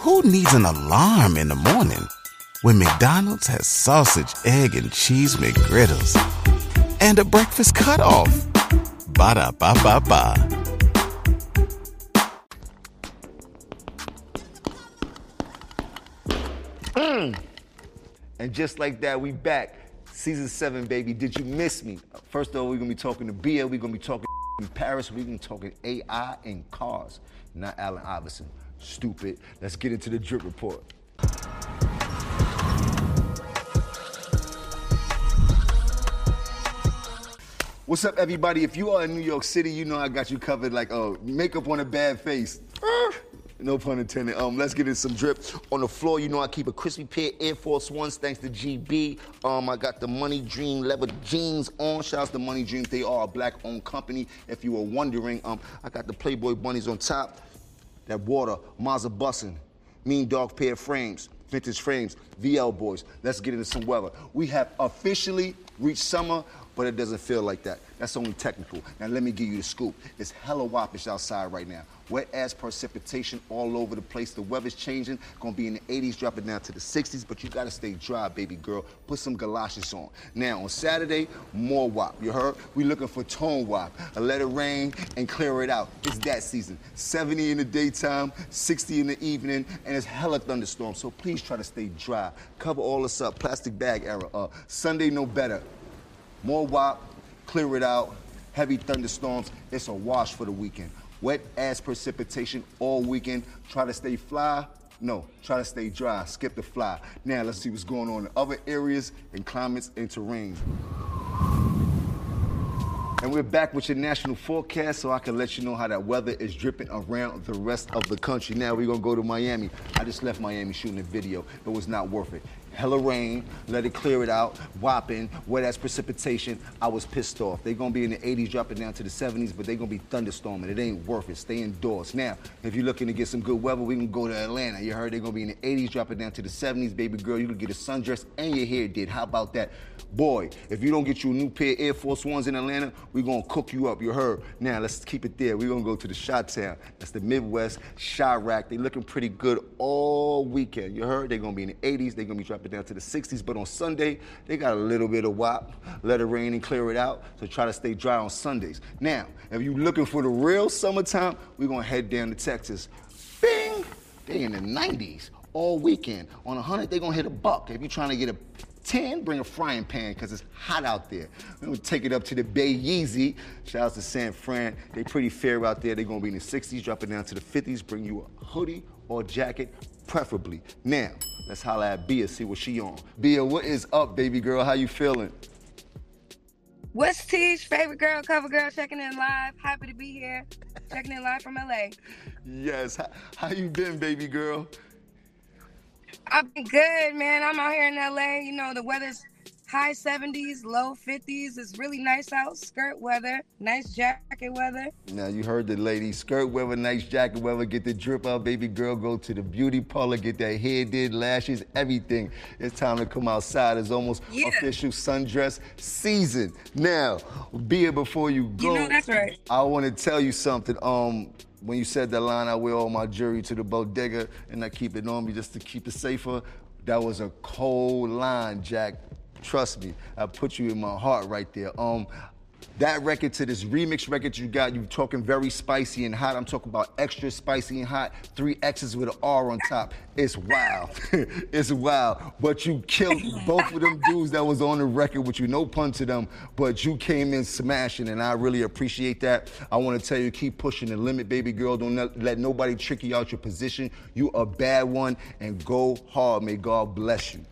Who needs an alarm in the morning when McDonald's has sausage, egg, and cheese McGriddles and a breakfast cutoff? Ba da ba ba ba. And just like that, we back. Season seven, baby. Did you miss me? First of all, we're gonna be talking to Bia. We're gonna be talking in Paris. We're gonna talking AI and cars. Not Allen Iverson. Stupid. Let's get into the drip report. What's up, everybody? If you are in New York City, you know I got you covered like, oh, makeup on a bad face. No pun intended. Um, let's get in some drip. On the floor, you know I keep a crispy pair Air Force Ones thanks to GB. Um, I got the Money Dream leather jeans on. Shouts to Money Dream. They are a black-owned company. If you were wondering, um, I got the Playboy bunnies on top. That water, Mazda bussin', Mean Dog pair frames, vintage frames, VL boys. Let's get into some weather. We have officially reached summer, but it doesn't feel like that. That's only technical. Now let me give you the scoop. It's hella whoppish outside right now. Wet ass precipitation all over the place. The weather's changing. Gonna be in the 80s, dropping down to the 60s, but you gotta stay dry, baby girl. Put some galoshes on. Now on Saturday, more wop. You heard? We looking for tone wop. A let it rain and clear it out. It's that season. 70 in the daytime, 60 in the evening, and it's hella thunderstorms. So please try to stay dry. Cover all this up. Plastic bag era. Uh, Sunday no better. More wop, clear it out. Heavy thunderstorms. It's a wash for the weekend. Wet ass precipitation all weekend. Try to stay fly. No, try to stay dry. Skip the fly. Now let's see what's going on in other areas and climates and terrains. And we're back with your national forecast so I can let you know how that weather is dripping around the rest of the country. Now we're gonna go to Miami. I just left Miami shooting a video. But it was not worth it. Hella rain, let it clear it out, whopping, wet ass precipitation. I was pissed off. They're gonna be in the 80s, dropping down to the 70s, but they're gonna be thunderstorming. It ain't worth it. Stay indoors. Now, if you're looking to get some good weather, we can go to Atlanta. You heard they're gonna be in the 80s, dropping down to the 70s. Baby girl, you can get a sundress and your hair did. How about that? Boy, if you don't get you a new pair of Air Force Ones in Atlanta, we're gonna cook you up. You heard. Now let's keep it there. We're gonna go to the Shot Town. That's the Midwest Chiraq. They looking pretty good all weekend. You heard? They're gonna be in the 80s. They're gonna be dropping down to the 60s. But on Sunday, they got a little bit of wop. Let it rain and clear it out. So try to stay dry on Sundays. Now, if you're looking for the real summertime, we're gonna head down to Texas. Bing! They in the 90s all weekend. On a 100, they're gonna hit a buck. If you're trying to get a 10, bring a frying pan because it's hot out there. We're gonna take it up to the Bay Yeezy. Shout out to San Fran. They pretty fair out there. They're gonna be in the 60s, dropping down to the 50s. Bring you a hoodie or jacket, preferably. Now, let's holla at Bia, see what she on. Bia, what is up, baby girl? How you feeling? What's T's favorite girl, cover girl, checking in live. Happy to be here, checking in live from LA. Yes. How, how you been, baby girl? I've been good, man. I'm out here in LA. You know, the weather's high 70s, low 50s. It's really nice out. Skirt weather, nice jacket weather. Now you heard the lady. Skirt weather, nice jacket weather. Get the drip out, baby girl. Go to the beauty parlor, get that hair did, lashes, everything. It's time to come outside. It's almost Yeah. official sundress season. Now, Bia before you go. You know that's right. I want to tell you something. Um, when you said that line, I wear all my jewelry to the bodega and I keep it on me just to keep it safer. That was a cold line, Jack. Trust me, I put you in my heart right there. Um, that record to this remix record you got, you talking very spicy and hot. I'm talking about extra spicy and hot. Three X's with an R on top. It's wild. it's wild. But you killed both of them dudes that was on the record with you. No pun to them, but you came in smashing, and I really appreciate that. I want to tell you, keep pushing the limit, baby girl. Don't let, nobody trick you out your position. You a bad one, and go hard. May God bless you.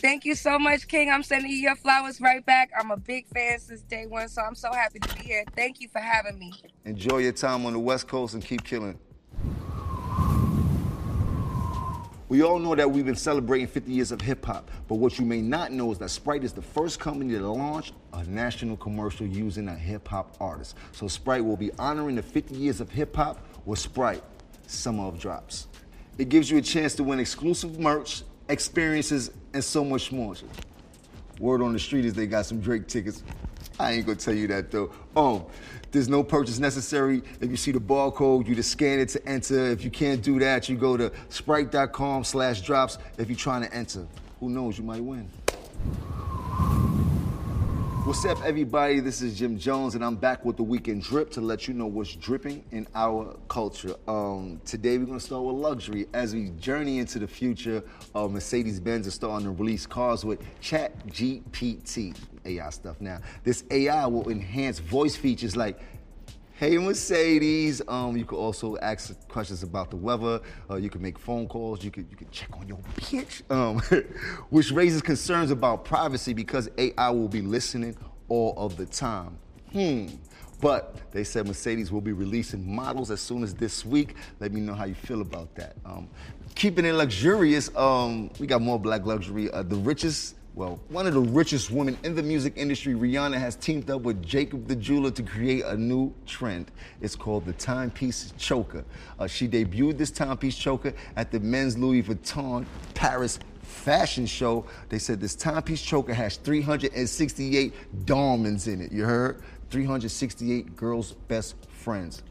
Thank you so much, King. I'm sending you your flowers right back. I'm a big fan since day one, so I'm so happy to be here. Thank you for having me. Enjoy your time on the West Coast and keep killing. We all know that we've been celebrating 50 years of hip hop, but what you may not know is that Sprite is the first company to launch a national commercial using a hip hop artist. So Sprite will be honoring the 50 years of hip hop with Sprite Summer of Drops. It gives you a chance to win exclusive merch, experiences, and so much more. Word on the street is they got some Drake tickets. I ain't gonna tell you that though. Um, there's no purchase necessary. If you see the barcode, you just scan it to enter. If you can't do that, you go to sprite.com slash drops if you're trying to enter. Who knows, you might win. What's up, everybody? This is Jim Jones, and I'm back with the weekend drip to let you know what's dripping in our culture. Um, today, we're to start with luxury as we journey into the future. Uh, Mercedes Benz is starting to release cars with Chat GPT AI stuff now. This AI will enhance voice features like Hey Mercedes. Um, you could also ask questions about the weather. Uh, you can make phone calls. You could you could check on your bitch. Um, which raises concerns about privacy because AI will be listening all of the time. Hmm. But they said Mercedes will be releasing models as soon as this week. Let me know how you feel about that. Um, keeping it luxurious, um, we got more black luxury. Uh, the richest well, one of the richest women in the music industry, Rihanna, has teamed up with Jacob the Jeweler to create a new trend. It's called the Timepiece Choker. Uh, she debuted this timepiece choker at the men's Louis Vuitton Paris fashion show. They said this timepiece choker has 368 diamonds in it. You heard? 368 girls' best friends.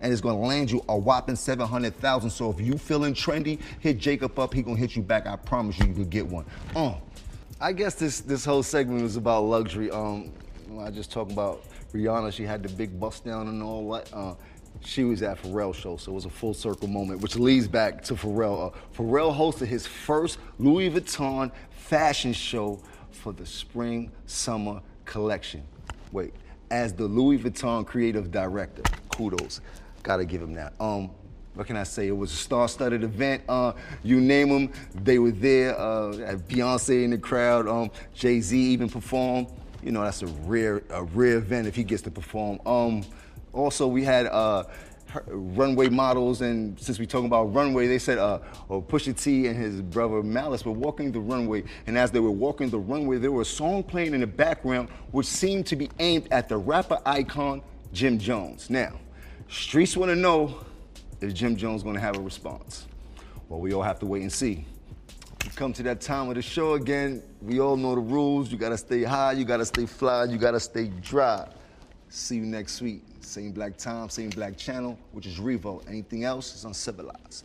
And it's gonna land you a whopping 700,000. So if you feeling trendy, hit Jacob up. He gonna hit you back. I promise you, you can get one. Uh, I guess this this whole segment was about luxury. Um, I just talked about Rihanna. She had the big bust down and all that. Uh, she was at Pharrell show, so it was a full circle moment, which leads back to Pharrell. Uh, Pharrell hosted his first Louis Vuitton fashion show for the spring summer collection. Wait, as the Louis Vuitton creative director, kudos, gotta give him that. Um, what can I say? It was a star-studded event. Uh, you name them, they were there. Uh, Beyonce in the crowd. Um, Jay Z even performed. You know, that's a rare, a rare event if he gets to perform. Um, also, we had uh, runway models, and since we talking about runway, they said uh, oh, Pusha T and his brother Malice were walking the runway, and as they were walking the runway, there was a song playing in the background, which seemed to be aimed at the rapper icon Jim Jones. Now, streets want to know is Jim Jones going to have a response? Well, we all have to wait and see. We come to that time of the show again. We all know the rules. You got to stay high, you got to stay fly, you got to stay dry. See you next week. Same black time, same black channel, which is Revo. Anything else is uncivilized.